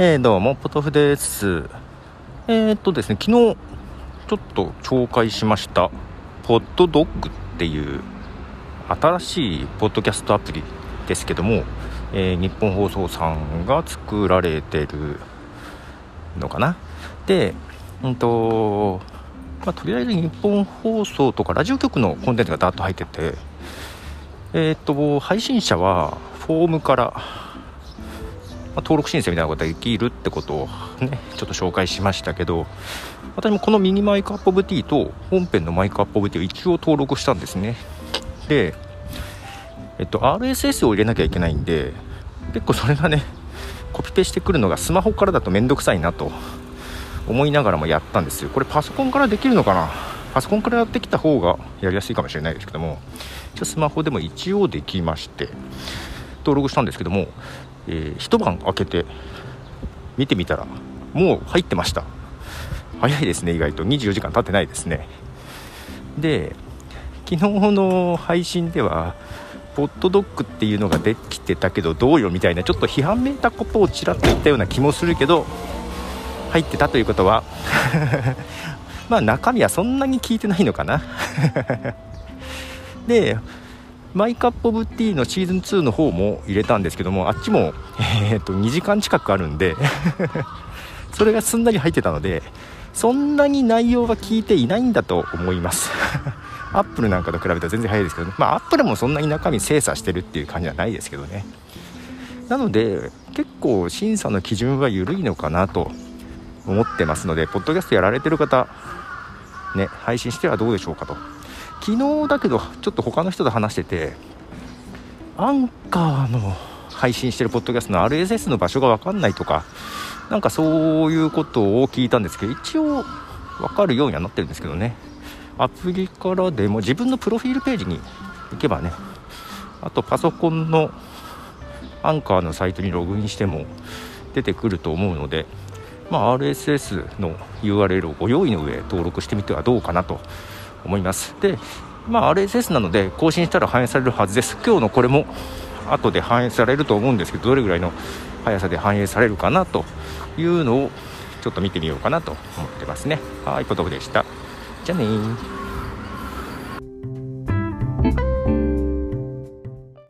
えー、どうも、ポトフです。えー、っとですね、昨日、ちょっと紹介しました、ポッドドッグっていう新しいポッドキャストアプリですけども、えー、日本放送さんが作られてるのかな。で、うんと、まあ、とりあえず日本放送とかラジオ局のコンテンツがダーッと入ってて、え、っと、配信者はフォームから登録申請みたいなことができるってことをねちょっと紹介しましたけど私もこのミニマイクアップオブティーと本編のマイクアップオブティーを一応登録したんですね。でえっと RSS を入れなきゃいけないんで結構それがねコピペしてくるのがスマホからだと面倒くさいなと思いながらもやったんですよ。これパソコンからできるのかな？パソコンからやってきた方がやりやすいかもしれないですけどもスマホでも一応できまして登録したんですけどもえー、一晩明けて見てみたらもう入ってました。早いですね意外と。24時間経ってないですね。で昨日の配信ではポットドッグっていうのができてたけどどうよみたいなちょっと批判めいたことをちらっと言ったような気もするけど入ってたということは まあ中身はそんなに聞いてないのかな。でマイカップオブティーのシーズン2の方も入れたんですけどもあっちも、えー、と2時間近くあるんで それがすんなり入ってたのでそんなに内容は聞いていないんだと思います。アップルなんかと比べたら全然早いですけどね。まあアップルもそんなに中身精査してるっていう感じはないですけどね。なので結構審査の基準は緩いのかなと思ってますのでポッドキャストやられてる方ね配信してはどうでしょうかと。昨日だけどちょっと他の人と話しててアンカーの配信してるポッドキャストの RSS の場所が分かんないとかなんかそういうことを聞いたんですけど一応分かるようにはなってるんですけどね。アプリからでも自分のプロフィールページに行けばねあとパソコンのアンカーのサイトにログインしても出てくると思うので、まあ、RSS の URL をご用意の上登録してみてはどうかなと思います。でまあ RSS なので更新したら反映されるはずです。今日のこれも後で反映されると思うんですけどどれぐらいの速さで反映されるかなというのをちょっと見てみようかなと思ってますね。はいポトフでした。じゃあね